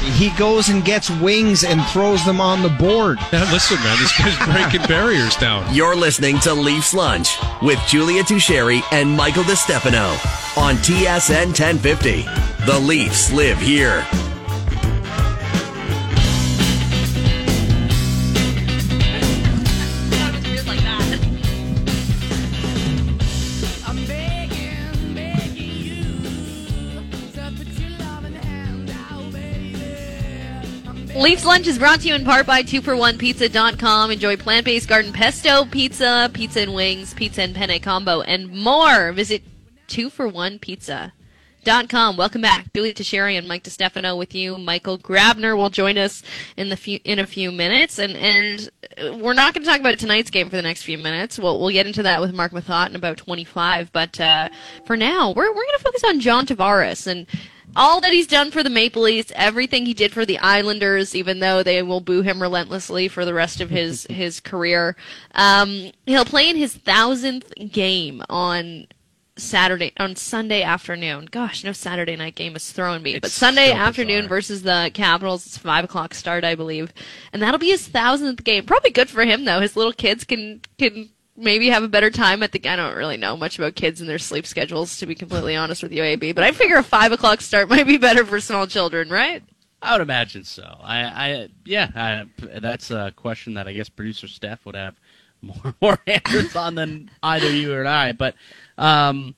he goes and gets wings and throws them on the board. Now, listen, man, this guy's breaking barriers down. You're listening to Leafs Lunch with Julia Tocheri and Michael DeStefano on TSN 1050. The Leafs live here. Leafs Lunch is brought to you in part by 2for1pizza.com. Enjoy plant-based garden pesto, pizza, pizza and wings, pizza and penne combo, and more. Visit 2for1pizza.com. Welcome back. Julie Tocheri and Mike DeStefano with you. Michael Grabner will join us in the few, in a few minutes, and and we're not going to talk about tonight's game for the next few minutes. We'll we'll get into that with Mark Methot in about 25. But uh, for now, we're we're going to focus on John Tavares and all that he's done for the Maple Leafs, everything he did for the Islanders, even though they will boo him relentlessly for the rest of his his career. Um, he'll play in his thousandth game on Saturday on Sunday afternoon. Gosh, no Saturday night game is throwing me. It's but Sunday so afternoon versus the Capitals, it's five o'clock start, I believe, and that'll be his thousandth game. Probably good for him though. His little kids can can maybe have a better time at the. I don't really know much about kids and their sleep schedules, to be completely honest with you, AB. But I figure a five o'clock start might be better for small children, right? I would imagine so. I, I yeah, I, that's a question that I guess producer Steph would have more more answers on than either you or I. But um,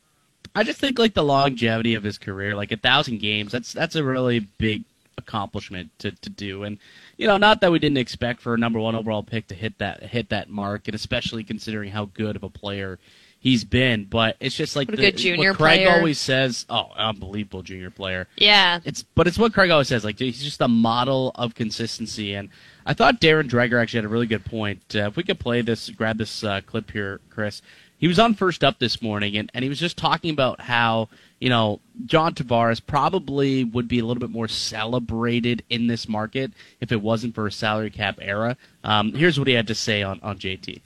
I just think like the longevity of his career, like a thousand games, that's that's a really big accomplishment to, to do. And you know, not that we didn't expect for a number one overall pick to hit that hit that mark, and especially considering how good of a player he's been. But it's just like What the, junior what Craig player. always says. Oh, unbelievable junior player. Yeah. It's but it's what Craig always says. Like he's just a model of consistency. And I thought Darren Dreger actually had a really good point. Uh, if we could play this, grab this uh, clip here, Chris. He was on First Up this morning, and, and he was just talking about how you know John Tavares probably would be a little bit more celebrated in this market if it wasn't for a salary cap era. Um, here's what he had to say on on JT.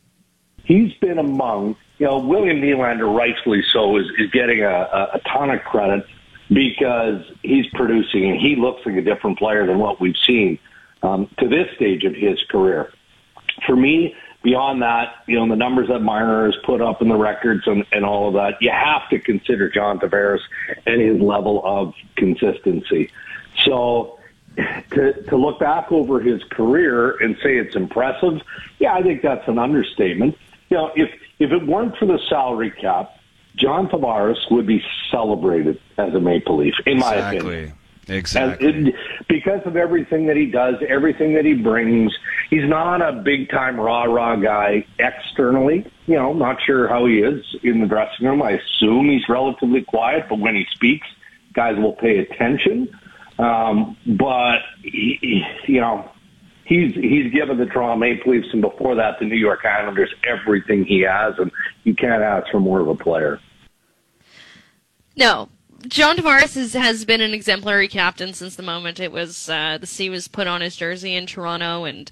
he's been among, you know, William Nylander, rightfully so, is, is getting a, a, a ton of credit because he's producing and he looks like a different player than what we've seen um, to this stage of his career. For me, beyond that, you know, the numbers that Marner has put up in the records and, and all of that, you have to consider John Tavares and his level of consistency. So to, to look back over his career and say it's impressive, yeah, I think that's an understatement. You know, if if it weren't for the salary cap, John Tavares would be celebrated as a Maple Leaf, in my opinion. Exactly. As it, because of everything that he does, everything that he brings, he's not a big time rah rah guy externally. You know, not sure how he is in the dressing room. I assume he's relatively quiet, but when he speaks, guys will pay attention. Um, but he, he, you know, he's he's given the Toronto Maple Leafs and before that the New York Islanders everything he has, and you can't ask for more of a player. No. John Tavares has, has been an exemplary captain since the moment it was uh, the C was put on his jersey in Toronto, and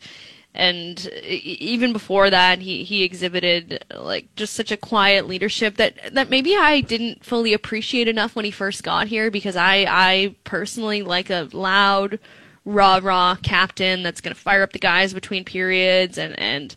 and even before that, he, he exhibited like just such a quiet leadership that that maybe I didn't fully appreciate enough when he first got here because I I personally like a loud, rah rah captain that's going to fire up the guys between periods and and.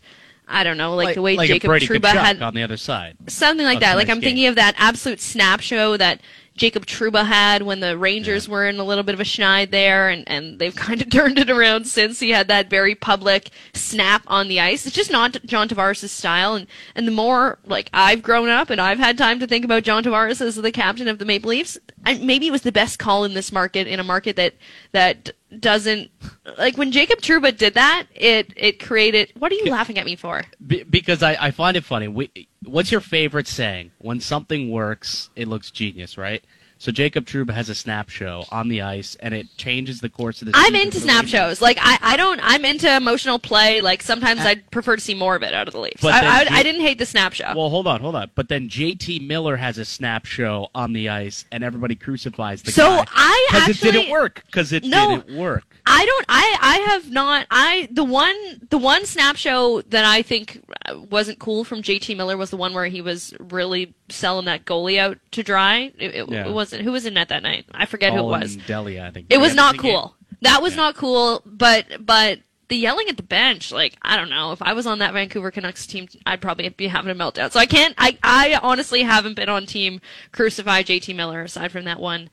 I don't know, like, the way like Jacob Trouba had on the other side. something like that. Like I'm game. thinking of that absolute snap show that Jacob Trouba had when the Rangers were in a little bit of a schneid there, and and they've kind of turned it around since he had that very public snap on the ice. It's just not John Tavares' style, and and the more like I've grown up and I've had time to think about John Tavares as the captain of the Maple Leafs, I, maybe it was the best call in this market in a market that that doesn't like when Jacob Trouba did that. It it created. What are you laughing at me for? Be- because I, I find it funny. We, what's your favorite saying? When something works, it looks genius, right? So Jacob Trouba has a snap show on the ice, and it changes the course of the. I'm into snap Leafs. shows. Like I, I don't. I'm into emotional play. Like sometimes uh, I'd prefer to see more of it out of the Leafs. I, I, J- I didn't hate the snap show. Well, hold on, hold on. But then JT Miller has a snap show on the ice, and everybody crucifies the So guy I because it didn't work. Because it No. didn't work. I don't. I I have not. I the one the one snap show that I think uh, wasn't cool from JT Miller was the one where he was really selling that goalie out to dry. It, it, Yeah. it wasn't. Who was in net that night? I forget who it Collin was. Delia, I think. It was not cool. That was not cool, but but the yelling at the bench, like I don't know, if I was on that Vancouver Canucks team, I'd probably be having a meltdown. So I can't. I I honestly haven't been on team crucify JT Miller aside from that one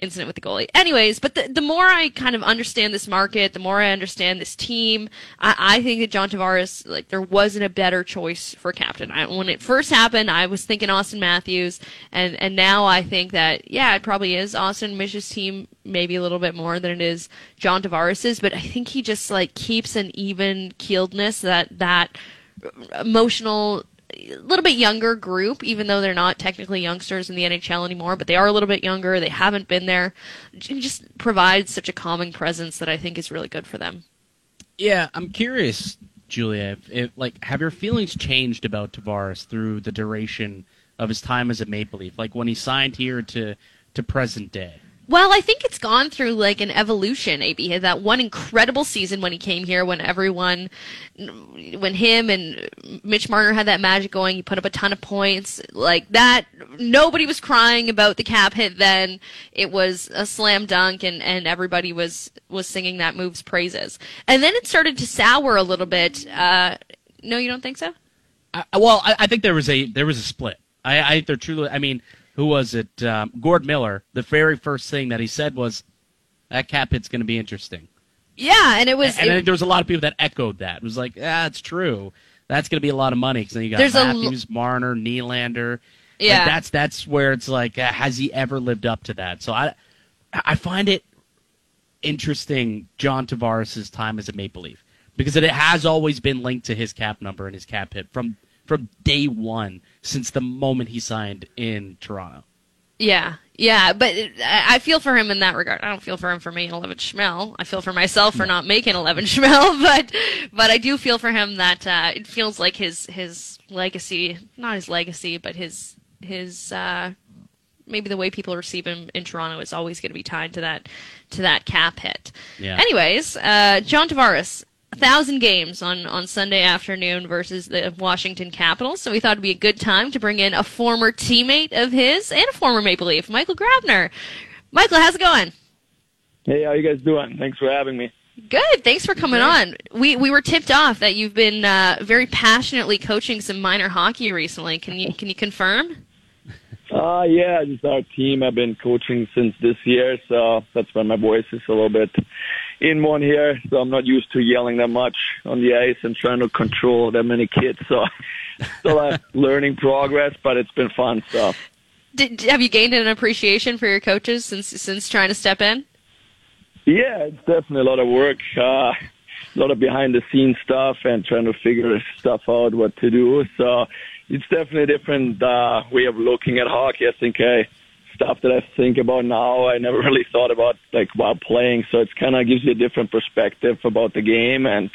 incident with the goalie. Anyways, but the, the more I kind of understand this market, the more I understand this team, I, I think that John Tavares, like, there wasn't a better choice for captain. I, when it first happened, I was thinking Auston Matthews, and, and now I think that, yeah, it probably is Auston Mitch's team, maybe a little bit more than it is John Tavares's, but I think he just, like, keeps an even keeledness that, that emotional a little bit younger group, even though they're not technically youngsters in the NHL anymore, but they are a little bit younger. They haven't been there. It just provides such a calming presence that I think is really good for them. Yeah, I'm curious, Julia. If, if, like, have your feelings changed about Tavares through the duration of his time as a Maple Leaf? Like when he signed here to to present day. Well, I think it's gone through like an evolution. AB had that one incredible season when he came here, when everyone, when him and Mitch Marner had that magic going. He put up a ton of points like that. Nobody was crying about the cap hit then. It was a slam dunk, and and everybody was was singing that move's praises. And then it started to sour a little bit. Uh, no, you don't think so? I, well, I, I think there was a there was a split. I, I think there truly. I mean who was it? Um, Gord Miller. The very first thing that he said was, "That cap hit's going to be interesting." Yeah, and it was. And, it, and there was a lot of people that echoed that. It was like, "Yeah, it's true. That's going to be a lot of money." Because then you got there's Matthews, a, Marner, Nylander. Yeah, like that's that's where it's like, uh, has he ever lived up to that? So I, I find it interesting, John Tavares' time as a Maple Leaf, because it has always been linked to his cap number and his cap hit from from day one since the moment he signed in Toronto. Yeah, yeah, but I feel for him in that regard. I don't feel for him for making 11 schmel. I feel for myself for not making 11 schmel, but but I do feel for him that uh, it feels like his his legacy, not his legacy, but his his uh, maybe the way people receive him in Toronto is always going to be tied to that to that cap hit. Yeah. Anyways, uh, John Tavares thousand games on, on Sunday afternoon versus the Washington Capitals. So we thought it'd be a good time to bring in a former teammate of his and a former Maple Leaf, Michael Grabner. Michael, how's it going? Hey, how you guys doing? Thanks for having me. Good. Thanks for coming on. We we were tipped off that you've been uh, very passionately coaching some minor hockey recently. Can you can you confirm? Uh yeah, just our team. I've been coaching since this year, so that's why my voice is a little bit in one here, so I'm not used to yelling that much on the ice and trying to control that many kids. So still a learning progress, but it's been fun. So, Did, have you gained an appreciation for your coaches since since trying to step in? Yeah, it's definitely a lot of work, uh, a lot of behind the scenes stuff, and trying to figure stuff out what to do. So it's definitely a different uh, way of looking at hockey. I think I stuff that I think about now. I never really thought about like while playing, so it's kind of gives you a different perspective about the game. And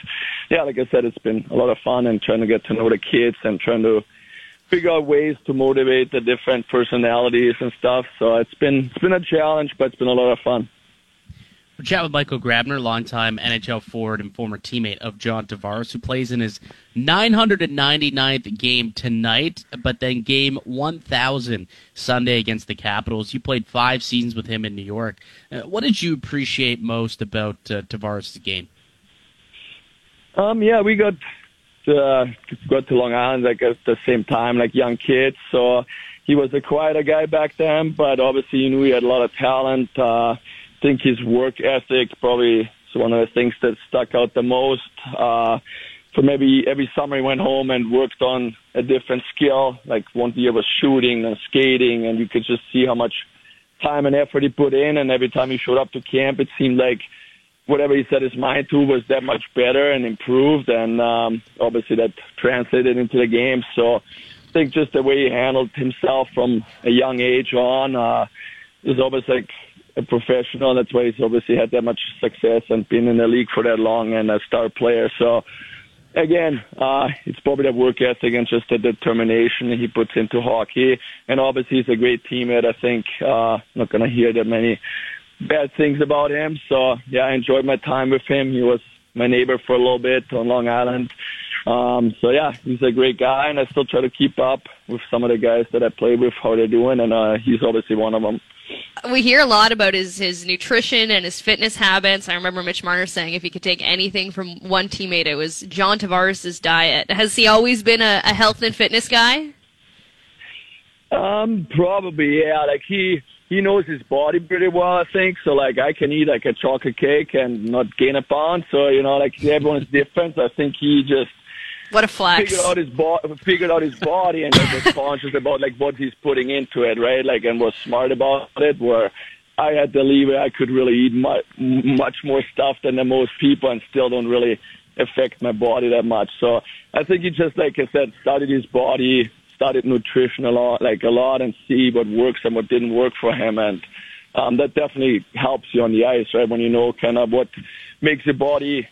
yeah, like I said, it's been a lot of fun and trying to get to know the kids and trying to figure out ways to motivate the different personalities and stuff. So it's been it's been a challenge, but it's been a lot of fun. We're chat with Michael Grabner, longtime NHL forward and former teammate of John Tavares, who plays in his 999th game tonight, but then game 1000 Sunday against the Capitals. You played five seasons with him in New York. Uh, what did you appreciate most about uh, Tavares' game? Um, yeah, we got uh, got to Long Island like at the same time, like young kids. So he was a quieter guy back then, but obviously you knew he had a lot of talent. Uh, think his work ethic probably is one of the things that stuck out the most. Uh, for maybe every summer he went home and worked on a different skill. Like one year was shooting and skating, and you could just see how much time and effort he put in. And every time he showed up to camp, it seemed like whatever he set his mind to was that much better and improved. And um, obviously that translated into the game. So I think just the way he handled himself from a young age on uh, is almost like a professional. That's why he's obviously had that much success and been in the league for that long and a star player. So again, uh, it's probably the work ethic and just the determination he puts into hockey. And obviously he's a great teammate. I think, uh, not going to hear that many bad things about him. So yeah, I enjoyed my time with him. He was my neighbor for a little bit on Long Island. Um, so yeah, he's a great guy, and I still try to keep up with some of the guys that I play with, how they're doing, and uh, he's obviously one of them. We hear a lot about his his nutrition and his fitness habits. I remember Mitch Marner saying if he could take anything from one teammate, it was John Tavares' diet. Has he always been a, a health and fitness guy? Um, probably, yeah. Like he he knows his body pretty well, I think. So like I can eat like a chocolate cake and not gain a pound. So you know, like everyone is different. I think he just what a flex. Figured out his bo- figured out his body and was conscious about like what he's putting into it, right? Like and was smart about it. Where I had to leave it, I could really eat much much more stuff than the most people and still don't really affect my body that much. So I think he just like I said, studied his body, studied nutrition a lot, like a lot, and see what works and what didn't work for him, and um, that definitely helps you on the ice, right? When you know kind of what makes your body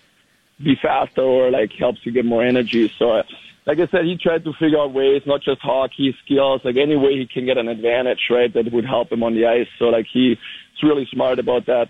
be faster or like helps you get more energy. So, like I said, he tried to figure out ways, not just hockey skills, like any way he can get an advantage, right? That would help him on the ice. So, like he's really smart about that.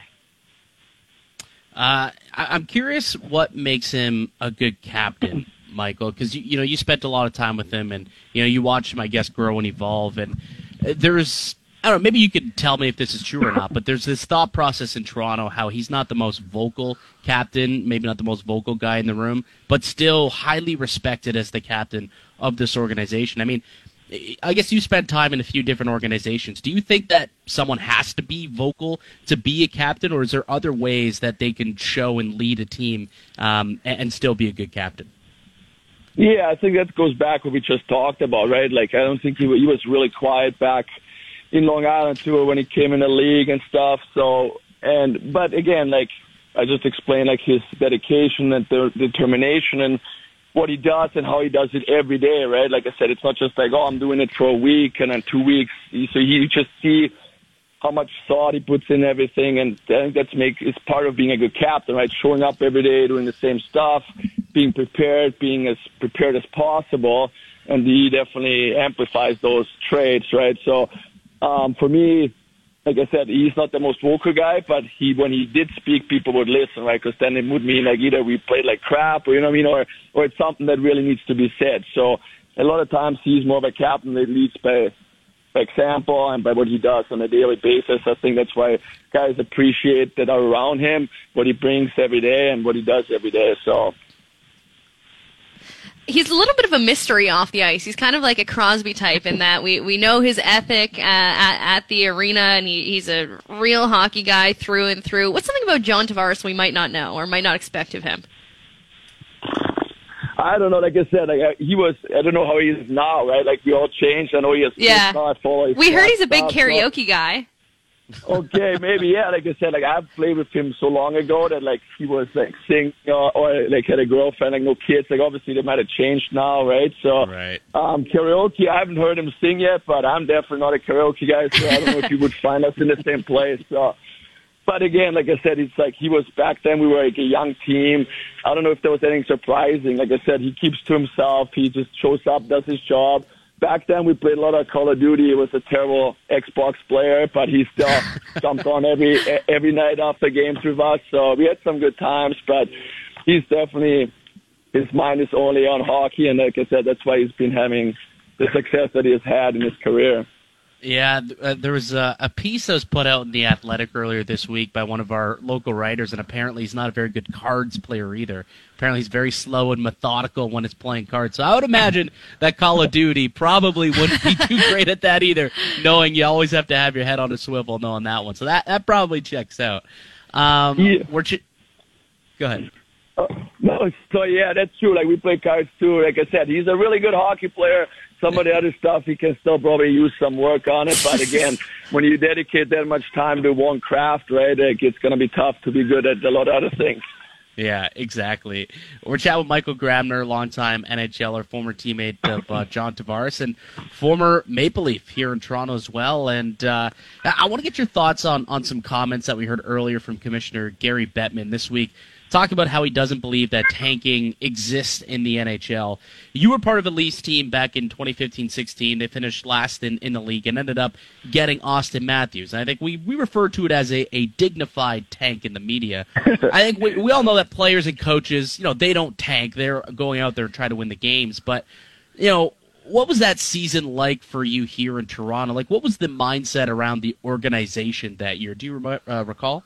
Uh, I'm curious what makes him a good captain. Michael, because you, you know you spent a lot of time with him, and you know you watched him, I guess, grow and evolve. And uh, there's I don't know, maybe you could tell me if this is true or not, but there's this thought process in Toronto how he's not the most vocal captain, maybe not the most vocal guy in the room, but still highly respected as the captain of this organization. I mean, I guess you spent time in a few different organizations. Do you think that someone has to be vocal to be a captain, or is there other ways that they can show and lead a team um, and still be a good captain? Yeah, I think that goes back what we just talked about, right? Like, I don't think he, he was really quiet back in Long Island too when he came in the league and stuff. So, and but again, like I just explained, like his dedication and the determination and what he does and how he does it every day, right? Like I said, it's not just like, oh, I'm doing it for a week and then two weeks. So you just see how much thought he puts in everything, and I think that's make is part of being a good captain, right? Showing up every day, doing the same stuff, being prepared, being as prepared as possible, and he definitely amplifies those traits, right? So, um, for me, like I said, he's not the most vocal guy, but he when he did speak, people would listen, right? Because then it would mean like either we played like crap, or you know what I mean, or or it's something that really needs to be said. So a lot of times he's more of a captain that leads by example and by what he does on a daily basis. I think that's why guys appreciate that are around him, what he brings every day and what he does every day. So he's a little bit of a mystery off the ice. He's kind of like a Crosby type in that we, we know his ethic uh, at, at the arena, and he, he's a real hockey guy through and through. What's something about John Tavares we might not know or might not expect of him? I don't know. Like I said, like he was. I don't know how he is now, right? Like we all changed. I know he has. Yeah. We heard he's a big karaoke guy. Okay, maybe yeah. Like I said, like I've played with him so long ago that like he was like sing uh, or like had a girlfriend, like no kids. Like obviously they might have changed now, right? So right. Um, karaoke, I haven't heard him sing yet, but I'm definitely not a karaoke guy, so I don't know if you would find us in the same place. So but again, like I said, it's like he was back then. We were like a young team. I don't know if there was anything surprising. Like I said, he keeps to himself. He just shows up, does his job. Back then, we played a lot of Call of Duty. He was a terrible Xbox player, but he still jumped on every every night after games with us. So we had some good times. But he's definitely his mind is only on hockey, and like I said, that's why he's been having the success that he has had in his career. Yeah, uh, there was a, a, piece that was put out in the Athletic earlier this week by one of our local writers, and apparently he's not a very good cards player either. Apparently he's very slow and methodical when it's playing cards. So I would imagine that Call of Duty probably wouldn't be too great at that either, knowing you always have to have your head on a swivel knowing that one. So that that probably checks out. Um, yeah. we're ch- Go ahead. Uh, no, so yeah, that's true. Like we play cards too. Like I said, he's a really good hockey player some of the other stuff he can still probably use some work on it. But again, when you dedicate that much time to one craft, right, it's going to be tough to be good at a lot of other things. Yeah, exactly. We're chatting with Michael Grabner, longtime NHLer, former teammate of uh, John Tavares, and former Maple Leaf here in Toronto as well. And uh, I want to get your thoughts on, on some comments that we heard earlier from Commissioner Gary Bettman this week talked about how he doesn't believe that tanking exists in the NHL. You were part of a Leafs team back in 2015-16. They finished last in, in the league and ended up getting Auston Matthews. And I think we, we refer to it as a, a dignified tank in the media. I think we, we all know that players and coaches, you know, they don't tank. They're going out there to try to win the games. But, you know, what was that season like for you here in Toronto? Like, what was the mindset around the organization that year? Do you rem- uh, recall?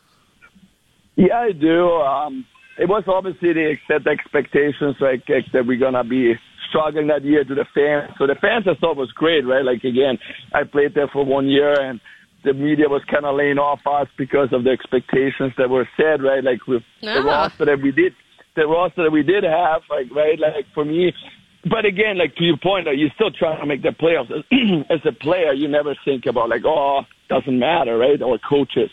Yeah, I do. Um, it was obviously the set expectations like, that we're gonna be struggling that year to the fans. So the fans I thought was great, right? Like again, I played there for one year and the media was kind of laying off us because of the expectations that were set, right? Like with the Ah. roster that we did, the roster that we did have, like right, like for me. But again, like to your point, like, you're still trying to make the playoffs. As a player, you never think about like, oh, doesn't matter, right? Or coaches.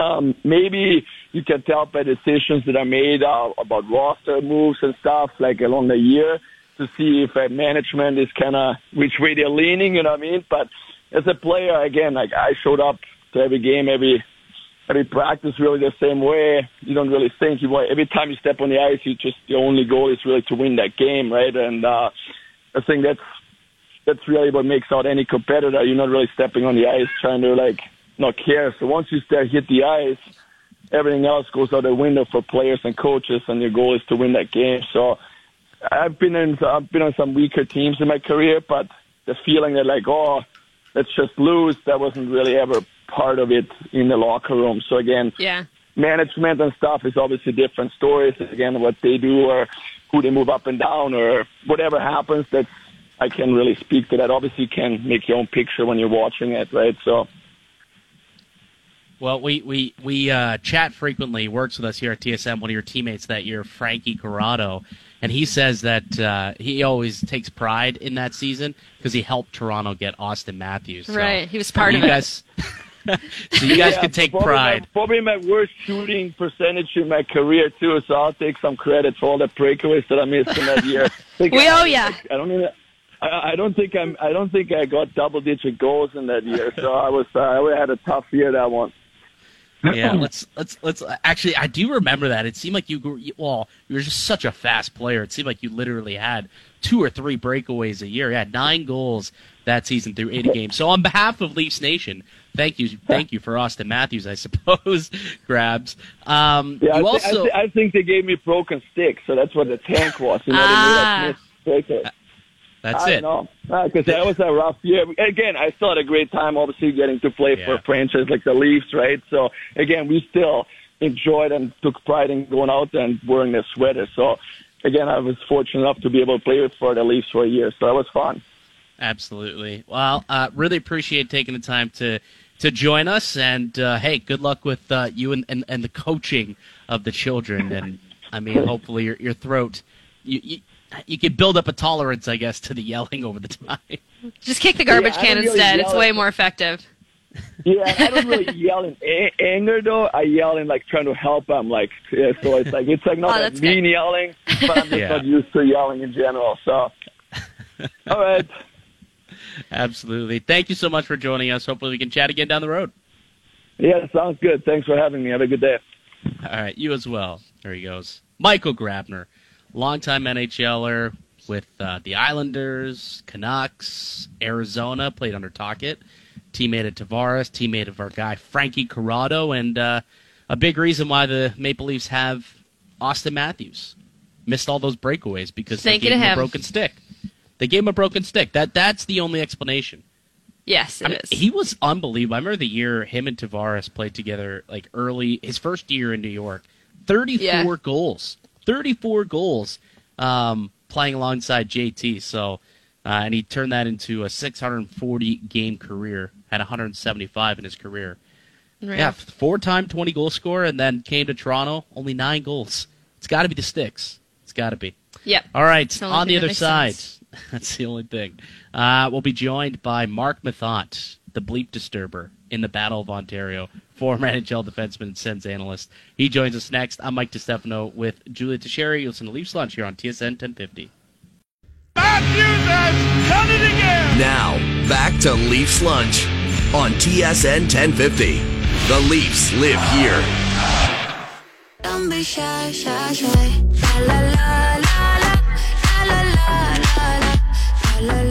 Um, maybe you can tell by decisions that are made uh, about roster moves and stuff, like along the year, to see if uh, management is kind of which way they're leaning. You know what I mean? But as a player, again, like I showed up to every game, every every practice, really the same way. You don't really think. You want, every time you step on the ice, you just the only goal is really to win that game, right? And uh, I think that's that's really what makes out any competitor. You're not really stepping on the ice trying to like not care. So once you start hit the ice, everything else goes out the window for players and coaches, and your goal is to win that game. So I've been in I've been on some weaker teams in my career, but the feeling that like oh let's just lose that wasn't really ever part of it in the locker room. So again, Yeah. management and stuff is obviously different stories. Again, what they do or who they move up and down or whatever happens, that's I can really speak to that. Obviously, you can make your own picture when you're watching it, right? So. Well, we we we uh, chat frequently. Works with us here at TSN. One of your teammates that year, Frankie Corrado, and he says that uh, he always takes pride in that season because he helped Toronto get Auston Matthews. So Right. He was part you of it. guys, so you guys Yeah, can take probably pride. My, probably my worst shooting percentage in my career too. So I'll take some credit for all the breakaways that I missed in that year. Think We I- owe ya. I don't even. I, I don't think I'm. I don't think I got double digit goals in that year. So I was. Uh, I had a tough year that one. Yeah, let's let's let's actually. I do remember that. It seemed like you grew. you- Well, you were just such a fast player. It seemed like you literally had two or three breakaways a year. You had nine goals that season through 80 games. So on behalf of Leafs Nation, thank you, thank you for Auston Matthews. I suppose grabs. Um, Yeah, you I, thi- I, also thi- I think they gave me broken stick, so that's what the tank was. You know, Ah. That's I it. because that was a rough year. Again, I still had a great time, obviously getting to play for a franchise like the Leafs, right? So again, we still enjoyed and took pride in going out and wearing the sweater. So again, I was fortunate enough to be able to play for the Leafs for a year, so that was fun. Absolutely. Well, uh, really appreciate taking the time to to join us, and uh, hey, good luck with uh, you and, and and the coaching of the children. And I mean, hopefully your your throat, you you, you can build up a tolerance, I guess, to the yelling over the time. Just kick the garbage Yeah, can really instead. It's way more effective. Yeah, I don't really yell in a- anger though. I yell in like trying to help. I'm like, yeah, so it's like it's like not Oh, that good. mean yelling, but I'm just Yeah. not used to yelling in general. So, all right. Absolutely. Thank you so much for joining us. Hopefully, we can chat again down the road. Yeah, sounds good. Thanks for having me. Have a good day. All right, you as well. There he goes. Michael Grabner, longtime NHLer with uh, the Islanders, Canucks, Arizona, played under Tocchet, teammate of Tavares, teammate of our guy Frankie Corrado, and uh, a big reason why the Maple Leafs have Auston Matthews. Missed all those breakaways because Thank they gave him a broken stick. They gave him a broken stick. That that's the only explanation. Yes, it I mean, is. he was unbelievable. I remember the year him and Tavares played together, like early his first year in New York. Thirty-four Yeah. goals, thirty-four goals, um, playing alongside JT. So, uh, and he turned that into a 640 game career. Had 175 in his career. Right. Yeah, four-time 20 goal scorer, and then came to Toronto, only nine goals. It's got to be the sticks. It's got to be. Yep. All right, on the other side, sense. that's the only thing. Uh, we'll be joined by Mark Methot, the bleep disturber in the Battle of Ontario, former NHL defenseman and Sens analyst. He joins us next. I'm Mike DeStefano with Julia Tocheri. You listen to Leafs Lunch here on TSN 1050. Now, back to Leafs Lunch on TSN 1050. The Leafs live here. Don't be shy, shy, shy. La la la la la. La la la la la. La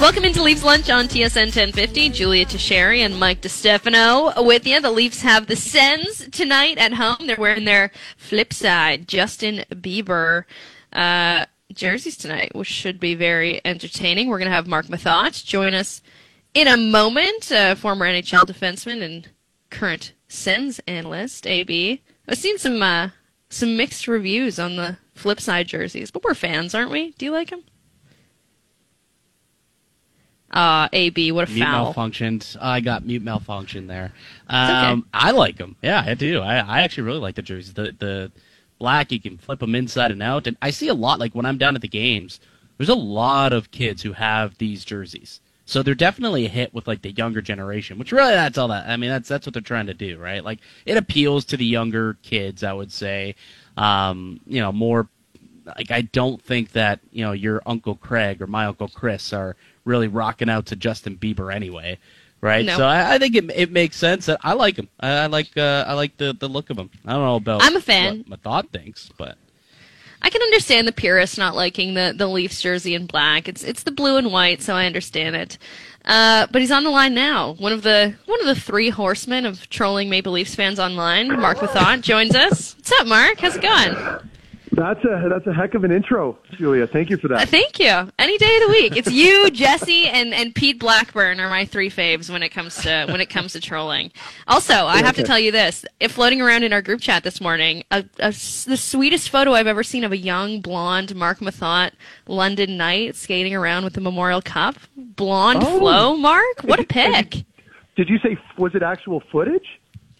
Welcome into Leafs Lunch on TSN 1050. Julia Tocheri and Mike DeStefano with you. The Leafs have the Sens tonight at home. They're wearing their flip side Justin Bieber uh, jerseys tonight, which should be very entertaining. We're going to have Mark Methot join us in a moment, uh, former NHL defenseman and current Sens analyst, AB. I've seen some uh, some mixed reviews on the flip side jerseys, but we're fans, aren't we? Do you like them? Uh, AB, what a foul. Mute foul. malfunctioned. I got mute malfunction there. okay. Um, I like them. Yeah, I do. I, I actually really like the jerseys. The the black, you can flip them inside and out. And I see a lot, like when I'm down at the games, there's a lot of kids who have these jerseys. So they're definitely a hit with like the younger generation, which really that's all that. I mean, that's that's what they're trying to do, right? Like it appeals to the younger kids, I would say. Um, you know, more like I don't think that you know your Uncle Craig or my Uncle Chris are really rocking out to Justin Bieber anyway, right? No. So I, I think it it makes sense that I like him. I, I like uh, I like the the look of him. I don't know about I'm a fan. what Methot thinks, but I can understand the purists not liking the, the Leafs jersey in black. It's it's the blue and white, so I understand it. Uh, but he's on the line now. One of the one of the three horsemen of trolling Maple Leafs fans online, Mark Methot, joins us. What's up, Mark? How's it going? That's a that's a heck of an intro, Julia. Thank you for Uh, that. thank you. Any day of the week. It's you, Jesse, and, and Pete Blackburn are my three faves when it comes to when it comes to trolling. Also, I have to tell you this: if floating around in our group chat this morning, a, a the sweetest photo I've ever seen of a young blonde Mark Methot London Knight skating around with the Memorial Cup. Blonde Oh. flow, Mark. What a pic! Did you say was it actual footage?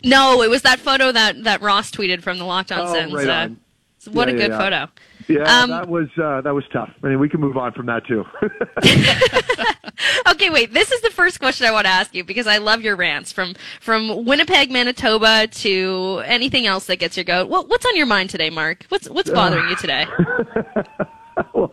No, it was that photo that that Ross tweeted from the Locked On Oh, Sens. right uh, on. So what Yeah, a good yeah. photo. Yeah, Um, that was uh, that was tough. I mean, we can move on from that too. Okay, wait. This is the first question I want to ask you because I love your rants from from Winnipeg, Manitoba to anything else that gets your goat. What, what's on your mind today, Mark? What's what's bothering you today? well,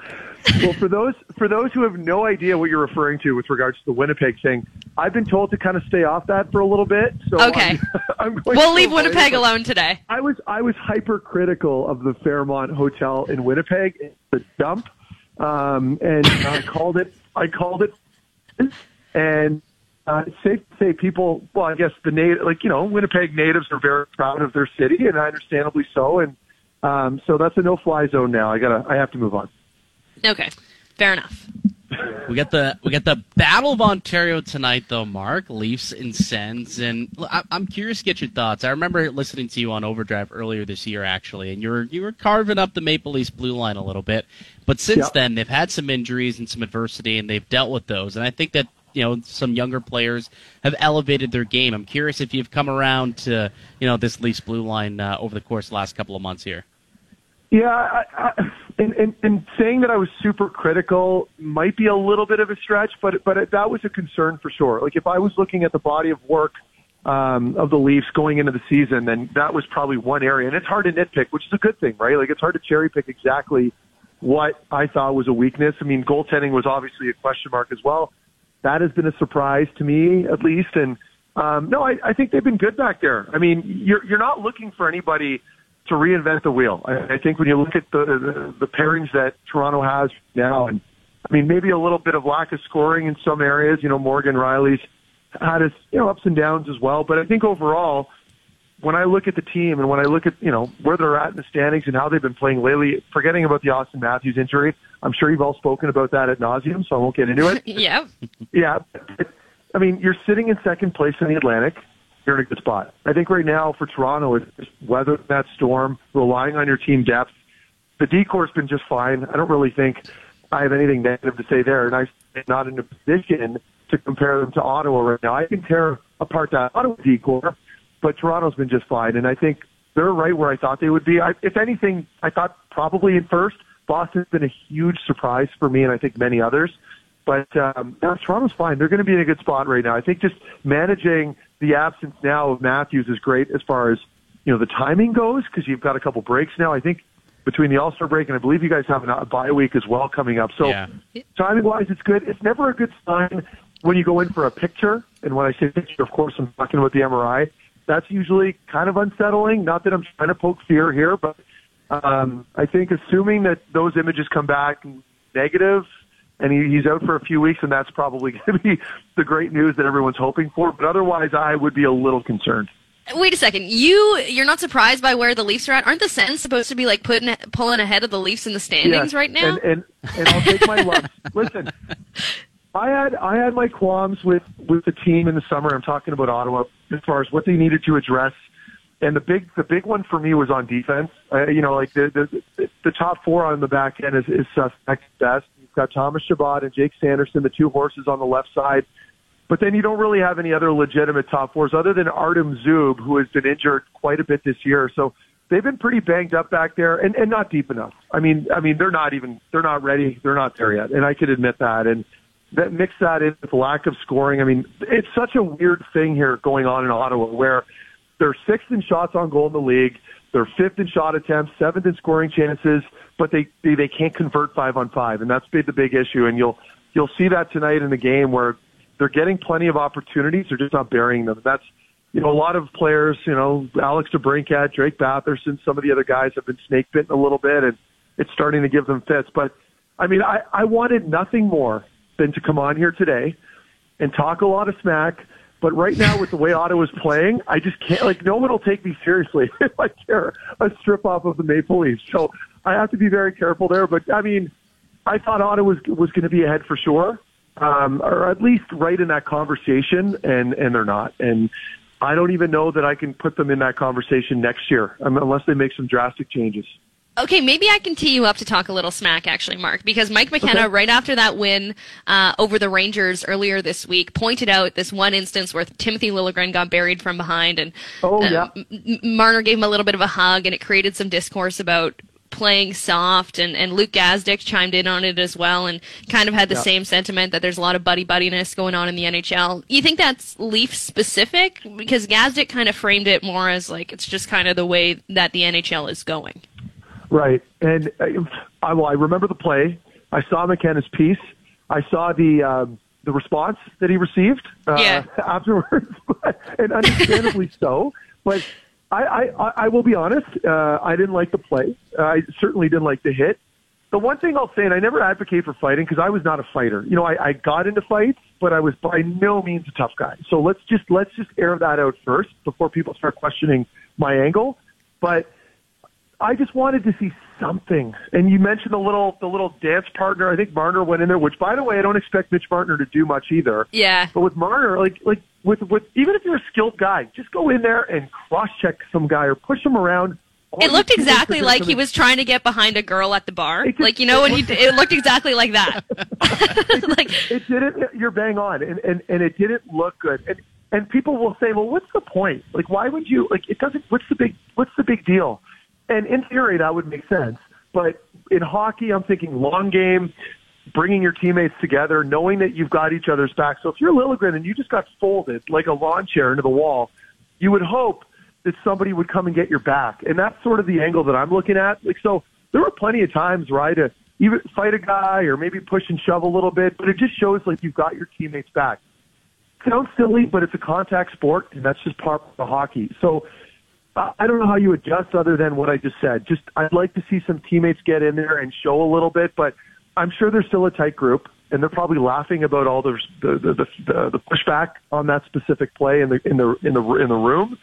well, for those for those who have no idea what you're referring to with regards to the Winnipeg thing, I've been told to kind of stay off that for a little bit. So Okay. I'm, I'm going We'll leave Winnipeg alone today. I was I was hypercritical of the Fairmont Hotel in Winnipeg. It's a dump, um, and I called it I called it, and uh, safe to say people. Well, I guess the native, like you know, Winnipeg natives are very proud of their city, and understandably so. And um, so that's a no fly zone now. I gotta I have to move on. Okay, fair enough. We got the we got the Battle of Ontario tonight, though. Mark Leafs and Sens, and I, am curious to get your thoughts. I remember listening to you on Overdrive earlier this year, actually, and you were you were carving up the Maple Leafs blue line a little bit. But since Yep. then, they've had some injuries and some adversity, and they've dealt with those. And I think that you know some younger players have elevated their game. I'm curious if you've come around to you know this Leafs blue line uh, over the course of the last couple of months here. Yeah, I, I, and, and and saying that I was super critical might be a little bit of a stretch, but but it, that was a concern for sure. Like if I was looking at the body of work um, of the Leafs going into the season, then that was probably one area. And it's hard to nitpick, which is a good thing, right? Like it's hard to cherry pick exactly what I thought was a weakness. I mean, goaltending was obviously a question mark as well. That has been a surprise to me, at least. And um, no, I, I think they've been good back there. I mean, you're you're not looking for anybody to reinvent the wheel. I, I think when you look at the, the the pairings that Toronto has now, and I mean maybe a little bit of lack of scoring in some areas. You know, Morgan Rielly's had his you know ups and downs as well, but I think overall, when I look at the team and when I look at you know where they're at in the standings and how they've been playing lately, forgetting about the Auston Matthews injury, I'm sure you've all spoken about that at nauseum, so I won't get into it. Yep. Yeah. I mean, you're sitting in second place in the Atlantic. You're in a good spot. I think right now for Toronto, it's just weathering that storm, relying on your team depth. The D corps's been just fine. I don't really think I have anything negative to say there, and I'm not in a position to compare them to Ottawa right now. I can tear apart that Ottawa D corps, but Toronto's been just fine, and I think they're right where I thought they would be. I, if anything, I thought probably in first. Boston's been a huge surprise for me, and I think many others. But um, no, Toronto's fine. They're going to be in a good spot right now. I think just managing the absence now of Matthews is great as far as you know the timing goes because you've got a couple breaks now. I think between the All Star break and I believe you guys have a bye week as well coming up. So Yeah. timing wise, it's good. It's never a good sign when you go in for a picture. And when I say picture, of course, I'm talking about the MRI. That's usually kind of unsettling. Not that I'm trying to poke fear here, but um, I think assuming that those images come back negative, and he, he's out for a few weeks, and that's probably going to be the great news that everyone's hoping for. But otherwise, I would be a little concerned. Wait a second. You you're not surprised by where the Leafs are at? Aren't the Sens supposed to be like putting pulling ahead of the Leafs in the standings right now? And and, and I'll take my lumps. Listen, I had I had my qualms with with the team in the summer. I'm talking about Ottawa as far as what they needed to address. And the big the big one for me was on defense. Uh, you know, like the, the the top four on the back end is, is suspect best. Got Thomas Chabot and Jake Sanderson, the two horses on the left side. But then you don't really have any other legitimate top fours other than Artem Zub, who has been injured quite a bit this year. So they've been pretty banged up back there and, and not deep enough. I mean, I mean, they're not even, they're not ready. They're not there yet. And I could admit that. And that mix that in with lack of scoring. I mean, it's such a weird thing here going on in Ottawa where they're sixth in shots on goal in the league. They're fifth in shot attempts, seventh in scoring chances, but they, they, they can't convert five on five. And that's been the big issue. And you'll, you'll see that tonight in the game where they're getting plenty of opportunities. They're just not burying them. That's, you know, a lot of players, you know, Alex DeBrincat, Drake Batherson, some of the other guys have been snake bitten a little bit and it's starting to give them fits. But I mean, I, I wanted nothing more than to come on here today and talk a lot of smack. But right now, with the way Ottawa's playing, I just can't. Like, no one will take me seriously if I tear a strip off of the Maple Leafs. So I have to be very careful there. But I mean, I thought Ottawa was was going to be ahead for sure, um, or at least right in that conversation, and and they're not. And I don't even know that I can put them in that conversation next year, um, unless they make some drastic changes. Okay, maybe I can tee you up to talk a little smack, actually, Mark, because Mike McKenna, Okay. right after that win uh, over the Rangers earlier this week, pointed out this one instance where Timothy Liljegren got buried from behind, and Oh, uh, yeah. M- M- Marner gave him a little bit of a hug, and it created some discourse about playing soft, and, and Luke Gazdic chimed in on it as well, and kind of had the Yeah. same sentiment that there's a lot of buddy buddiness going on in the NHL. You think that's Leaf specific? Because Gazdic kind of framed it more as like it's just kind of the way that the NHL is going. Right. And uh, I, well, I remember the play. I saw McKenna's piece. I saw the um, the response that he received uh, Yeah. afterwards, and understandably so. But I, I, I- will be honest. Uh, I didn't like the play. Uh, I certainly didn't like the hit. The one thing I'll say, and I never advocate for fighting because I was not a fighter. You know, I, I got into fights, but I was by no means a tough guy. So let's just let's just air that out first before people start questioning my angle. But I just wanted to see something. And you mentioned the little the little dance partner. I think Marner went in there, which by the way, I don't expect Mitch Marner to do much either. Yeah. But with Marner, like like with with even if you're a skilled guy, just go in there and cross check some guy or push him around. It looked exactly like he was trying to get behind a girl at the bar. Just- Like you know when he it looked exactly like that. like it didn't. You're bang on, and and and it didn't look good. And and people will say, well, what's the point? Like, why would you? Like, it doesn't. What's the big? What's the big deal? And in theory, that would make sense. But in hockey, I'm thinking long game, bringing your teammates together, knowing that you've got each other's back. So if you're Liljegren and you just got folded like a lawn chair into the wall, you would hope that somebody would come and get your back. And that's sort of the angle that I'm looking at. Like, so there were plenty of times where I had to even fight a guy or maybe push and shove a little bit, but it just shows like you've got your teammates back. Sounds silly, but it's a contact sport, and that's just part of the hockey. So I don't know how you adjust other than what I just said. Just I'd like to see some teammates get in there and show a little bit, but I'm sure they're still a tight group, and they're probably laughing about all the the the, the, the pushback on that specific play in the in the in the in the room.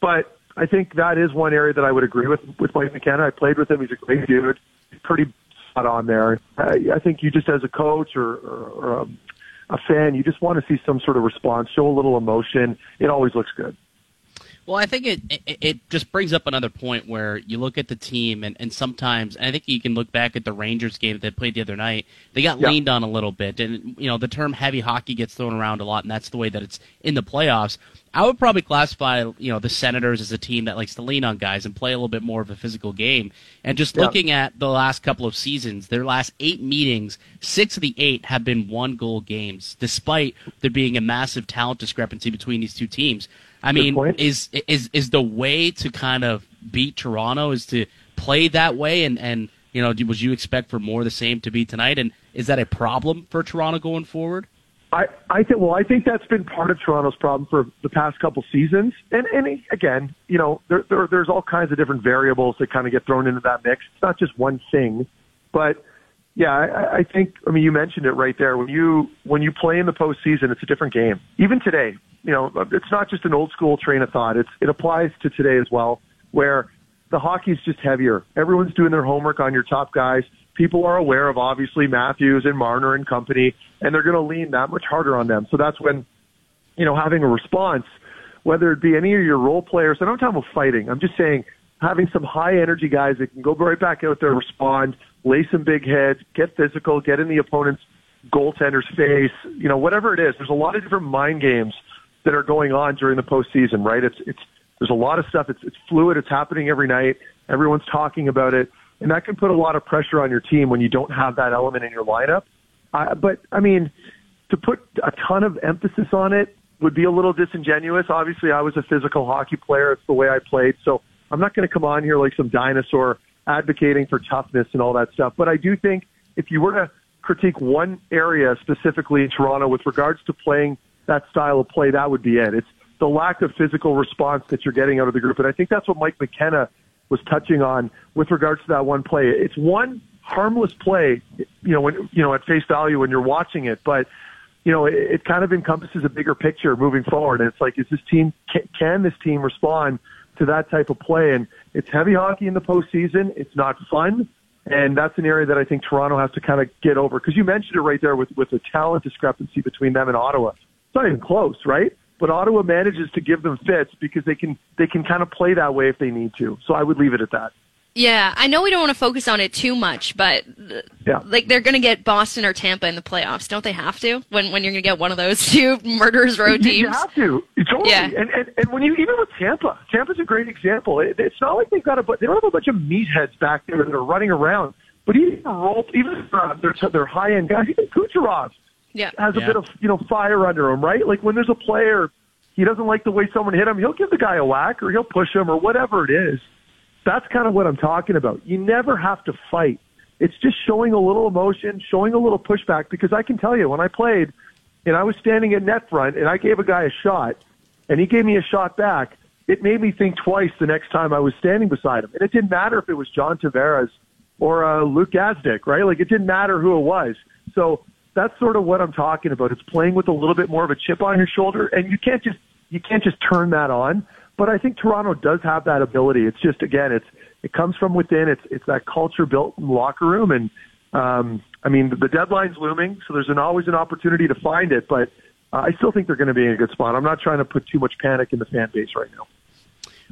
But I think that is one area that I would agree with with Mike McKenna. I played with him; he's a great dude, pretty spot on there. I, I think you just as a coach or, or, or um, a fan, you just want to see some sort of response, show a little emotion. It always looks good. Well, I think it, it it just brings up another point where you look at the team and, and sometimes and I think you can look back at the Rangers game that they played the other night. They got Yeah. leaned on a little bit, and you know the term heavy hockey gets thrown around a lot, and that's the way that it's in the playoffs. I would probably classify you know the Senators as a team that likes to lean on guys and play a little bit more of a physical game. And just Yeah. looking at the last couple of seasons, their last eight meetings, six of the eight have been one goal games, despite there being a massive talent discrepancy between these two teams. I mean, is is is the way to kind of beat Toronto is to play that way and and you know would you expect for more of the same to be tonight and is that a problem for Toronto going forward? I, I think well, I think that's been part of Toronto's problem for the past couple seasons. And and again, you know, there, there there's all kinds of different variables that kind of get thrown into that mix. It's not just one thing, but Yeah, I, I think. I mean, you mentioned it right there. When you when you play in the postseason, it's a different game. Even today, you know, it's not just an old school train of thought. It's it applies to today as well, where the hockey's just heavier. Everyone's doing their homework on your top guys. People are aware of obviously Matthews and Marner and company, and they're going to lean that much harder on them. So that's when, you know, having a response, whether it be any of your role players, and I'm talking about fighting. I'm just saying having some high energy guys that can go right back out there, respond, lay some big heads, get physical, get in the opponent's goaltender's face, you know, whatever it is. There's a lot of different mind games that are going on during the postseason, right? It's it's there's a lot of stuff. It's it's fluid. It's happening every night. Everyone's talking about it, and that can put a lot of pressure on your team when you don't have that element in your lineup. I, but I mean, to put a ton of emphasis on it would be a little disingenuous. Obviously, I was a physical hockey player. It's the way I played. So I'm not going to come on here like some dinosaur advocating for toughness and all that stuff. But I do think if you were to critique one area specifically in Toronto with regards to playing that style of play, that would be it. It's the lack of physical response that you're getting out of the group. And I think that's what Mike McKenna was touching on with regards to that one play. It's one harmless play, you know, when, you know, at face value when you're watching it, but you know, it, it kind of encompasses a bigger picture moving forward. And it's like, is this team, can, this team respond to that type of play? And it's heavy hockey in the postseason. It's not fun. And that's an area that I think Toronto has to kind of get over. Because you mentioned it right there with, with the talent discrepancy between them and Ottawa. It's not even close, right? But Ottawa manages to give them fits because they can they can kind of play that way if they need to. So I would leave it at that. Yeah, I know we don't want to focus on it too much, but Yeah. like they're going to get Boston or Tampa in the playoffs, don't they have to? When when you're going to get one of those two murderers row teams. You have to. Totally. Yeah. And, and and when you even with Tampa, Tampa's a great example. It, it's not like they've got a they don't have a bunch of meatheads back there that are running around. But even even uh, their their high end guys, even Kucherov Yeah. has a Yeah. bit of you know fire under him, right? Like when there's a player, he doesn't like the way someone hit him, he'll give the guy a whack or he'll push him or whatever it is. That's kind of what I'm talking about. You never have to fight. It's just showing a little emotion, showing a little pushback. Because I can tell you, when I played, and I was standing at net front, and I gave a guy a shot, and he gave me a shot back. It made me think twice the next time I was standing beside him, and it didn't matter if it was John Tavares or uh, Luke Gazdic, right? Like it didn't matter who it was. So that's sort of what I'm talking about. It's playing with a little bit more of a chip on your shoulder, and you can't just you can't just turn that on. But I think Toronto does have that ability. It's just again, it's it comes from within. It's it's that culture built in the locker room, and um, I mean the deadline's looming, so there's an always an opportunity to find it. But uh, I still think they're going to be in a good spot. I'm not trying to put too much panic in the fan base right now.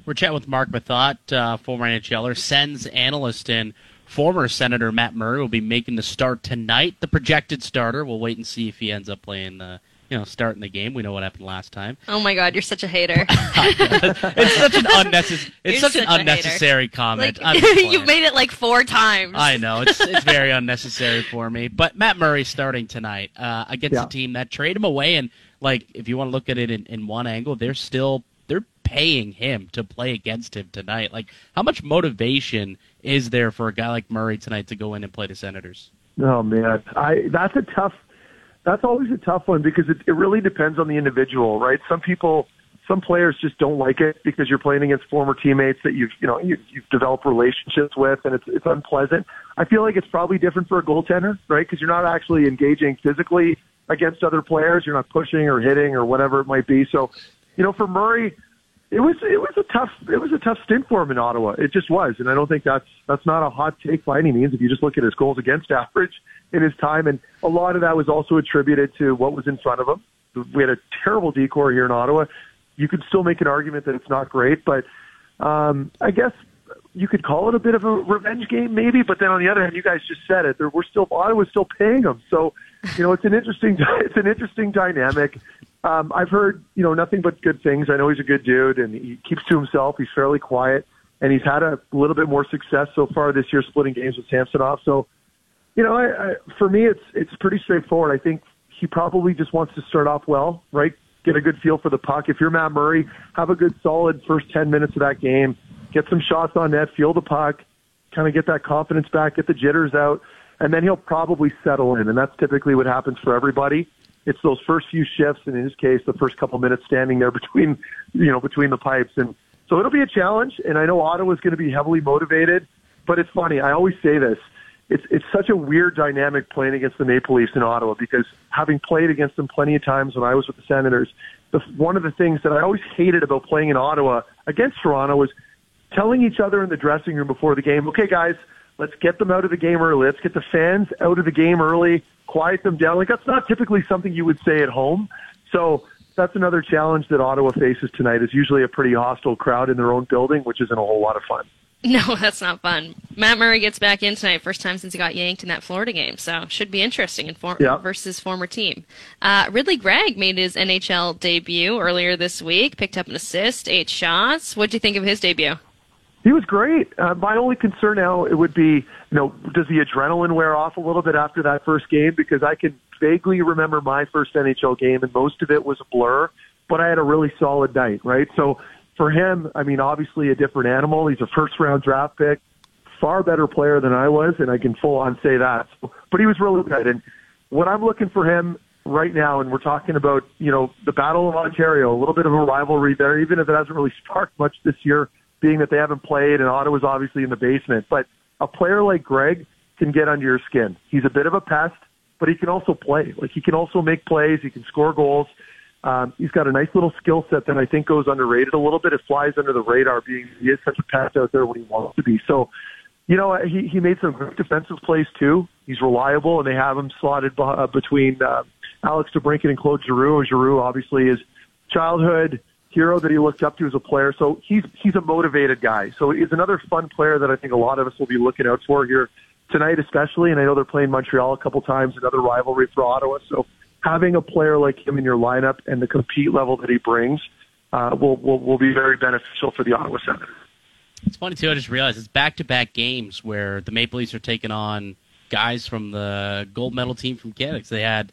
We're chatting with Mark Methot, uh, former NHLer, Sens analyst, and former Senator Matt Murray will be making the start tonight. The projected starter. We'll wait and see if he ends up playing, uh, you know, starting the game. We know what happened last time. Oh my God, you're such a hater. It's such an unnecessary. It's You're such an such hater. unnecessary comment. like I'm just playing. you've made it like four times. I know it's it's very unnecessary for me. But Matt Murray starting tonight uh, against Yeah. a team that trade him away, and like if you want to look at it in, in one angle, they're still they're paying him to play against him tonight. Like how much motivation is there for a guy like Murray tonight to go in and play the Senators? Oh man, I that's a tough. That's always a tough one because it, it really depends on the individual, right? Some people, some players just don't like it because you're playing against former teammates that you've you know you, you've developed relationships with, and it's it's unpleasant. I feel like it's probably different for a goaltender, right? Because you're not actually engaging physically against other players. You're not pushing or hitting or whatever it might be. So, you know, for Murray, it was it was a tough it was a tough stint for him in Ottawa. It just was, and I don't think that's that's not a hot take by any means. If you just look at his goals against average in his time, and a lot of that was also attributed to what was in front of him. We had a terrible D corps here in Ottawa. You could still make an argument that it's not great, but um, I guess you could call it a bit of a revenge game, maybe. But then on the other hand, you guys just said it. There, we're still Ottawa's still paying him, so you know it's an interesting it's an interesting dynamic. Um, I've heard you know nothing but good things. I know he's a good dude, and he keeps to himself. He's fairly quiet, and he's had a little bit more success so far this year, splitting games with Samsonov. So, you know, I, I, for me, it's it's pretty straightforward. I think he probably just wants to start off well, right? Get a good feel for the puck. If you're Matt Murray, have a good solid first ten minutes of that game. Get some shots on net, feel the puck, kind of get that confidence back, get the jitters out, and then he'll probably settle in. And that's typically what happens for everybody. It's those first few shifts, and in his case, the first couple minutes standing there between, you know, between the pipes. And so it'll be a challenge. And I know Ottawa's going to be heavily motivated. But it's funny. I always say this: it's it's such a weird dynamic playing against the Maple Leafs in Ottawa because having played against them plenty of times when I was with the Senators, the, one of the things that I always hated about playing in Ottawa against Toronto was telling each other in the dressing room before the game, okay, guys, let's get them out of the game early. Let's get the fans out of the game early, quiet them down. Like that's not typically something you would say at home. So that's another challenge that Ottawa faces tonight. Is usually a pretty hostile crowd in their own building, which isn't a whole lot of fun. No, that's not fun. Matt Murray gets back in tonight, first time since he got yanked in that Florida game, so should be interesting in for- Yeah. versus former team. Uh, Ridley Greig made his NHL debut earlier this week, picked up an assist, eight shots. What do you think of his debut? He was great. Uh, my only concern now it would be, you know, does the adrenaline wear off a little bit after that first game? Because I can vaguely remember my first NHL game, and most of it was a blur. But I had a really solid night, right? So for him, I mean, obviously a different animal. He's a first round draft pick, far better player than I was, and I can full on say that. But he was really good. And what I'm looking for him right now, and we're talking about, you know, the Battle of Ontario, a little bit of a rivalry there, even if it hasn't really sparked much this year, being that they haven't played and Ottawa's obviously in the basement. But a player like Greig can get under your skin. He's a bit of a pest, but he can also play. Like he can also make plays. He can score goals. Um, he's got a nice little skill set that I think goes underrated a little bit. It flies under the radar, being he is such a pest out there when he wants to be. So, you know, he he made some great defensive plays too. He's reliable, and they have him slotted be- uh, between uh, Alex DeBrincat and Claude Giroux. Giroux obviously is childhood hero that he looked up to as a player. So he's he's a motivated guy. So he's another fun player that I think a lot of us will be looking out for here tonight, especially. And I know they're playing Montreal a couple times, another rivalry for Ottawa. So having a player like him in your lineup and the compete level that he brings uh, will, will will be very beneficial for the Ottawa Senators. It's funny too. I just realized it's back-to-back games where the Maple Leafs are taking on guys from the gold medal team from Canada. They had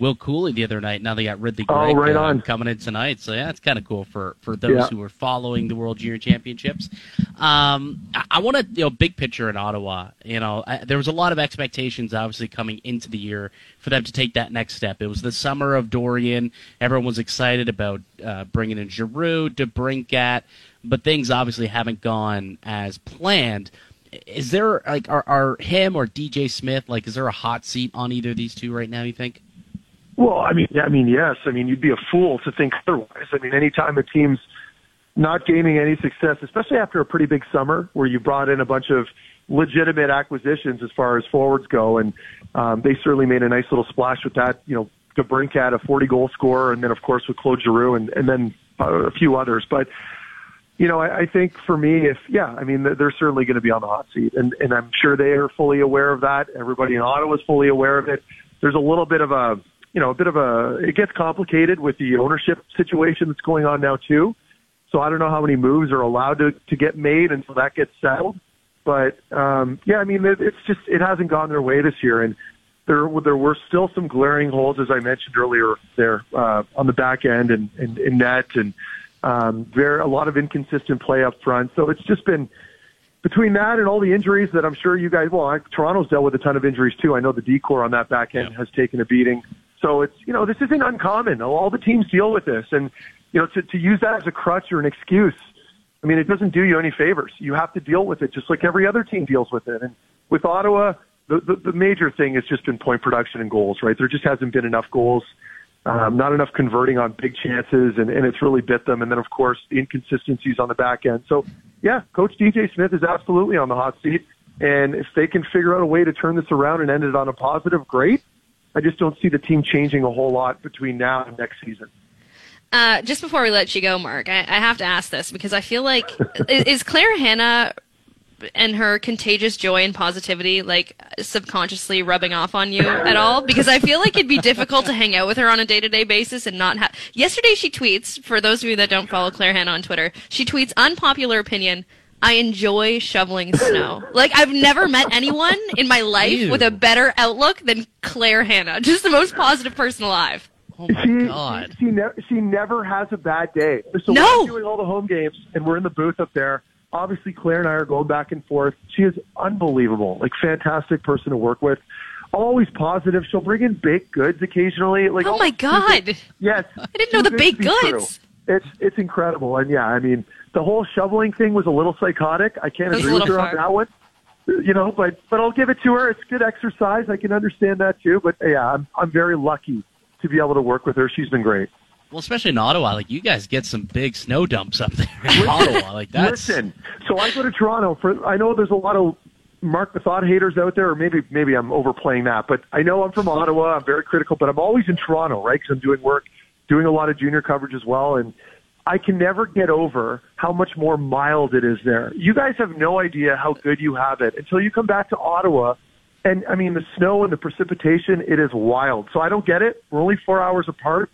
Will Cuylle the other night. Now they got Ridley Oh, Greig right uh, on. coming in tonight. So yeah, it's kind of cool for for those Yeah. who are following the World Junior Championships. Um, I, I want to you know big picture in Ottawa. You know, I, there was a lot of expectations obviously coming into the year for them to take that next step. It was the summer of Dorion. Everyone was excited about uh, bringing in Giroux, DeBrincat, but things obviously haven't gone as planned. Is there like are, are him or DJ Smith like is there a hot seat on either of these two right now? You think? Well, I mean, I mean, yes. I mean, you'd be a fool to think otherwise. I mean, anytime a team's not gaining any success, especially after a pretty big summer where you brought in a bunch of legitimate acquisitions as far as forwards go, and um, they certainly made a nice little splash with that. You know, DeBrincat, a 40 goal scorer, and then of course with Claude Giroux, and, and then a few others. But you know, I, I think for me, if yeah, I mean, they're certainly going to be on the hot seat, and and I'm sure they are fully aware of that. Everybody in Ottawa is fully aware of it. There's a little bit of a, you know, a bit of a. It gets complicated with the ownership situation that's going on now too. So I don't know how many moves are allowed to to get made until that gets settled. But um, yeah, I mean, it, it's just it hasn't gone their way this year, and there there were still some glaring holes, as I mentioned earlier, there uh, on the back end and and, and net, and um, there a lot of inconsistent play up front. So it's just been between that and all the injuries that I'm sure you guys. Well, I, Toronto's dealt with a ton of injuries too. I know the D corps on that back end has taken a beating. So it's you know this isn't uncommon. All the teams deal with this, and you know to to use that as a crutch or an excuse. I mean, it doesn't do you any favors. You have to deal with it just like every other team deals with it. And with Ottawa, the, the, the major thing has just been point production and goals, right? There just hasn't been enough goals, um, not enough converting on big chances, and, and it's really bit them. And then, of course, the inconsistencies on the back end. So, yeah, Coach DJ Smith is absolutely on the hot seat. And if they can figure out a way to turn this around and end it on a positive, great. I just don't see the team changing a whole lot between now and next season. Uh, just before we let you go, Mark, I, I have to ask this because I feel like is, is Claire Hanna and her contagious joy and positivity like subconsciously rubbing off on you at all? Because I feel like it'd be difficult to hang out with her on a day to day basis and not have. Yesterday, she tweets. For those of you that don't follow Claire Hanna on Twitter, she tweets unpopular opinion. I enjoy shoveling snow. Like I've never met anyone in my life Ew. with a better outlook than Claire Hanna. Just the most positive person alive. Oh my she, god! She, she, never, she never has a bad day. So No. we're doing all the home games, and we're in the booth up there. Obviously, Claire and I are going back and forth. She is unbelievable, like fantastic person to work with. Always positive. She'll bring in baked goods occasionally. Like Oh my these things- god. Yes, I didn't know the baked be true. goods. It's it's incredible, and yeah, I mean the whole shoveling thing was a little psychotic. I can't It was a agree with little her on that one. you know, but but I'll give it to her. It's good exercise. I can understand that too. But yeah, I'm I'm very lucky to be able to work with her. She's been great. Well, especially in Ottawa, like you guys get some big snow dumps up there in Ottawa. Like that's Listen, so I go to Toronto for. I know there's a lot of Mark Methot haters out there, or maybe maybe I'm overplaying that, but I know I'm from Ottawa. I'm very critical, but I'm always in Toronto, right? Because I'm doing work, doing a lot of junior coverage as well, and I can never get over how much more mild it is there. You guys have no idea how good you have it until you come back to Ottawa. And I mean, the snow and the precipitation, it is wild. So I don't get it. We're only four hours apart,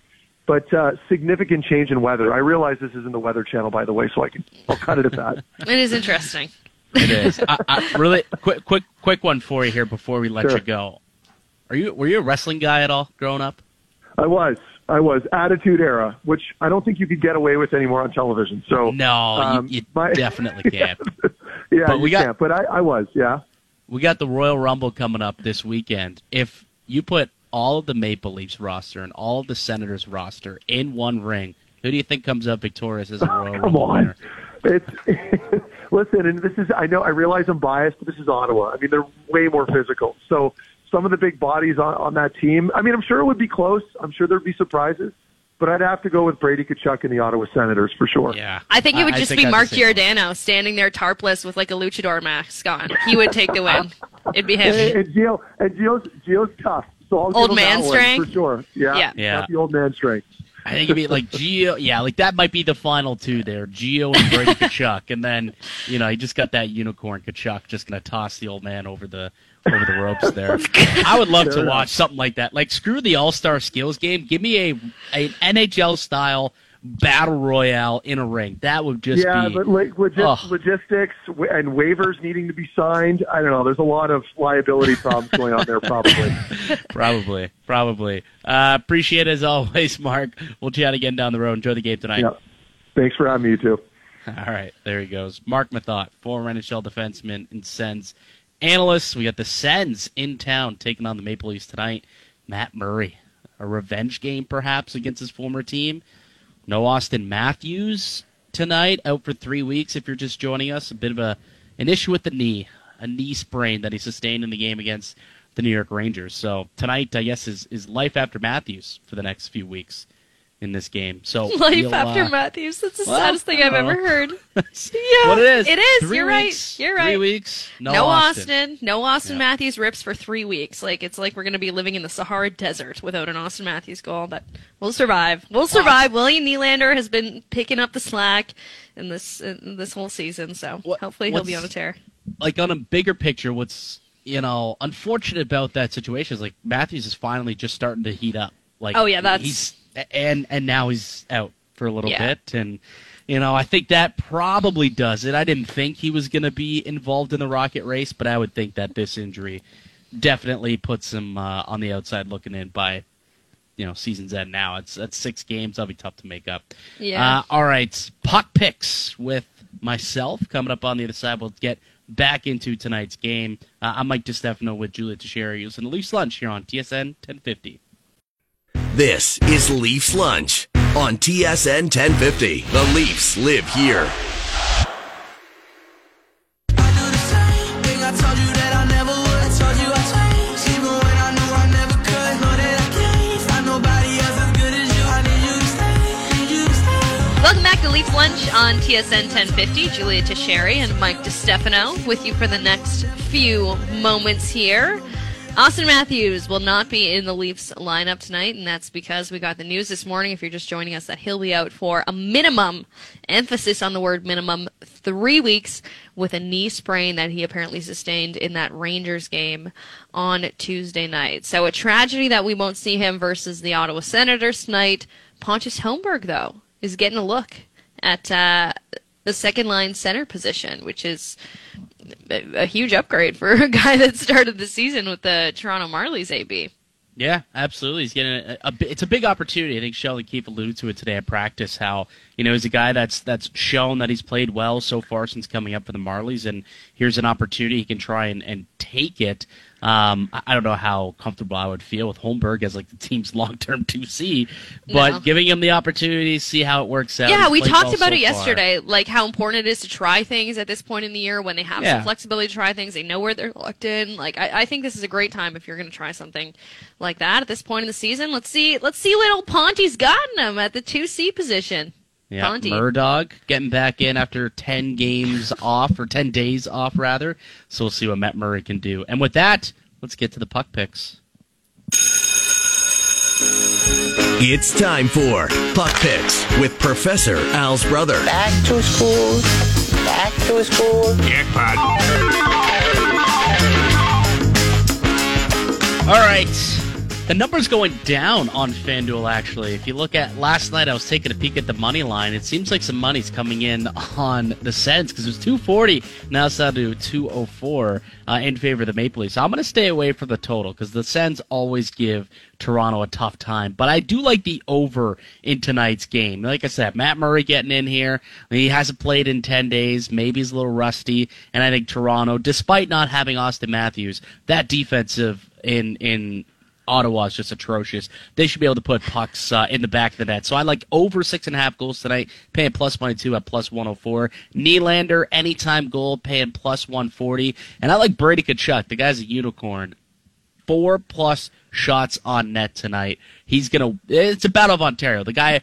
but uh, significant change in weather. I realize this isn't the Weather Channel, by the way, so I can I'll cut it at that. It is interesting. it is. I, I, really quick, quick, quick one for you here before we let Sure. you go. Are you were you a wrestling guy at all growing up? I was. I was. Attitude Era, which I don't think you could get away with anymore on television. So No, um, you, you my- definitely can't. yeah, But we you got- can't. But I, I was. Yeah. we got the Royal Rumble coming up this weekend. If you put all of the Maple Leafs roster and all of the Senators roster in one ring, who do you think comes up victorious as a Royal Come Rumble on. winner? It's listen, and this is I know I realize I'm biased, but this is Ottawa. I mean, they're way more physical. So some of the big bodies on, on that team. I mean, I'm sure it would be close. I'm sure there'd be surprises, but I'd have to go with Brady Tkachuk and the Ottawa Senators for sure. Yeah, I think it would I just think be I'd Mark say- Giordano standing there tarpless with like a luchador mask on. He would take the win. It'd be And, him. and Gio and Gio's Gio's tough. So I'll Old man strength? for sure. Yeah, Yeah. Yeah. the old man strength. I think it'd be like Gio. Yeah, like that might be the final two there, Gio and Brady Tkachuk, and then you know he just got that unicorn Tkachuk just gonna toss the old man over the over the ropes there. I would love to Fair enough. watch something like that. Like screw the All Star Skills game. Give me a an NHL style battle royale in a ring. That would just yeah, be. but like logis- Ugh. logistics and waivers needing to be signed. I don't know. There's a lot of liability problems going on there, probably. Probably, probably. Uh, appreciate it as always, Mark. We'll chat again down the road. Enjoy the game tonight. yeah. Thanks for having me, you too. All right, there he goes. Mark Methot, former NHL defenseman and Sens analyst. We got the Sens in town taking on the Maple Leafs tonight. Matt Murray, a revenge game perhaps against his former team. No Auston Matthews tonight, out for three weeks. If you're just joining us, a bit of a an issue with the knee, a knee sprain that he sustained in the game against the New York Rangers. So tonight, I guess, is is life after Matthews for the next few weeks in this game. So Life we'll, after uh, Matthews. That's the well, saddest thing I've ever heard. yeah, what it is. It is. Three You're weeks, right. You're right. Three weeks. No, No, Auston. Auston. No Auston Yeah. Matthews rips for three weeks. Like it's like we're gonna be living in the Sahara Desert without an Auston Matthews goal, but we'll survive. We'll survive. William Nylander has been picking up the slack in this in this whole season, so What- hopefully he'll be on a tear. Like on a bigger picture, what's you know unfortunate about that situation is like Matthews is finally just starting to heat up. Like Oh, yeah, that's- he's and and now he's out for a little Yeah. bit and. You know, I think that probably does it. I didn't think he was going to be involved in the Rocket race, but I would think that this injury definitely puts him uh, on the outside looking in by, you know, season's end now. It's that's six games. That'll be tough to make up. Yeah. Uh, all right, puck picks with myself coming up on the other side. We'll get back into tonight's game. Uh, I'm Mike DiStefano with Julia Teixeira using the Leafs Lunch here on TSN 1050. This is Leafs Lunch on TSN 1050. The Leafs live here. Welcome back to Leafs Lunch on TSN 1050. Julia Teixeira and Mike DiStefano with you for the next few moments here. Auston Matthews will not be in the Leafs lineup tonight, and that's because we got the news this morning, if you're just joining us, that he'll be out for a minimum, emphasis on the word minimum, three weeks with a knee sprain that he apparently sustained in that Rangers game on Tuesday night. So a tragedy that we won't see him versus the Ottawa Senators tonight. Pontus Holmberg, though, is getting a look at uh, the second line center position, which is a, a huge upgrade for a guy that started the season with the Toronto Marlies. AB. Yeah, absolutely. He's getting a, a, it's a big opportunity. I think Sheldon Keefe alluded to it today at practice. How you know he's a guy that's that's shown that he's played well so far since coming up for the Marlies, and here's an opportunity he can try and, and take it. Um, I don't know how comfortable I would feel with Holmberg as like the team's long-term 2C, but No. giving him the opportunity to see how it works out. Yeah, we talked about so it far. yesterday, like how important it is to try things at this point in the year when they have Yeah. some flexibility to try things. They know where they're locked in. Like I, I think this is a great time if you're going to try something like that at this point in the season. Let's see, let's see what old Ponty's gotten him at the two C position. Yeah, Ponty. Murdog getting back in after 10 games off, or 10 days off, rather. So we'll see what Matt Murray can do. And with that, let's get to the puck picks. It's time for Puck Picks with Professor Al's brother. Back to school. Back to school. Jackpot. All right. The number's going down on FanDuel, actually. If you look at last night, I was taking a peek at the money line. It seems like some money's coming in on the Sens because it was 240. Now it's down to 204 uh, in favor of the Maple Leafs. So I'm going to stay away from the total because the Sens always give Toronto a tough time. But I do like the over in tonight's game. Like I said, Matt Murray getting in here. He hasn't played in 10 days. Maybe he's a little rusty. And I think Toronto, despite not having Auston Matthews, that defensive in in Ottawa is just atrocious. They should be able to put pucks uh, in the back of the net. So I like over six and a half goals tonight, paying plus money two at plus 104. Nylander, anytime goal, paying plus 140. And I like Brady Tkachuk. The guy's a unicorn. Four plus shots on net tonight. He's going to, it's a battle of Ontario. The guy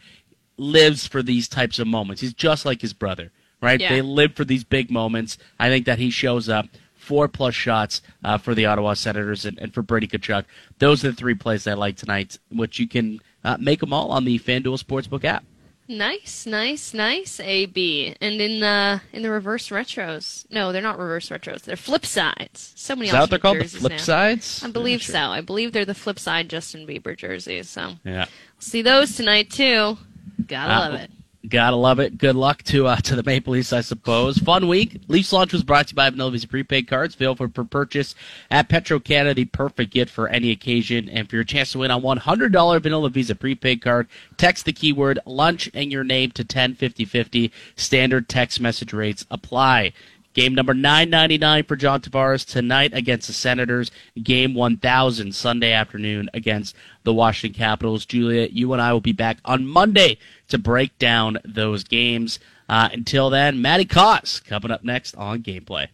lives for these types of moments. He's just like his brother, right? Yeah. They live for these big moments. I think that he shows up. Four plus shots uh, for the Ottawa Senators and, and for Brady Tkachuk. Those are the three plays I like tonight, which you can uh, make them all on the FanDuel Sportsbook app. Nice, nice, nice. A B. And in the in the reverse retros, no, they're not reverse retros. They're flip sides. So many Is that what they're called? The flip now. sides? I believe sure. so. I believe they're the flip side Justin Bieber jerseys. So Yeah. see those tonight too. Gotta Uh, love it. Gotta love it. Good luck to uh, to the Maple Leafs, I suppose. Fun week. Leafs Lunch was brought to you by Vanilla Visa prepaid cards, available for purchase at Petro Canada. The perfect gift for any occasion. And for your chance to win a $100 Vanilla Visa prepaid card, text the keyword lunch and your name to 105050. Standard text message rates apply. Game number 999 for John Tavares tonight against the Senators. Game 1000 Sunday afternoon against the Washington Capitals. Julia, you and I will be back on Monday to break down those games. Uh, until then, Matty Koss coming up next on Gameplay.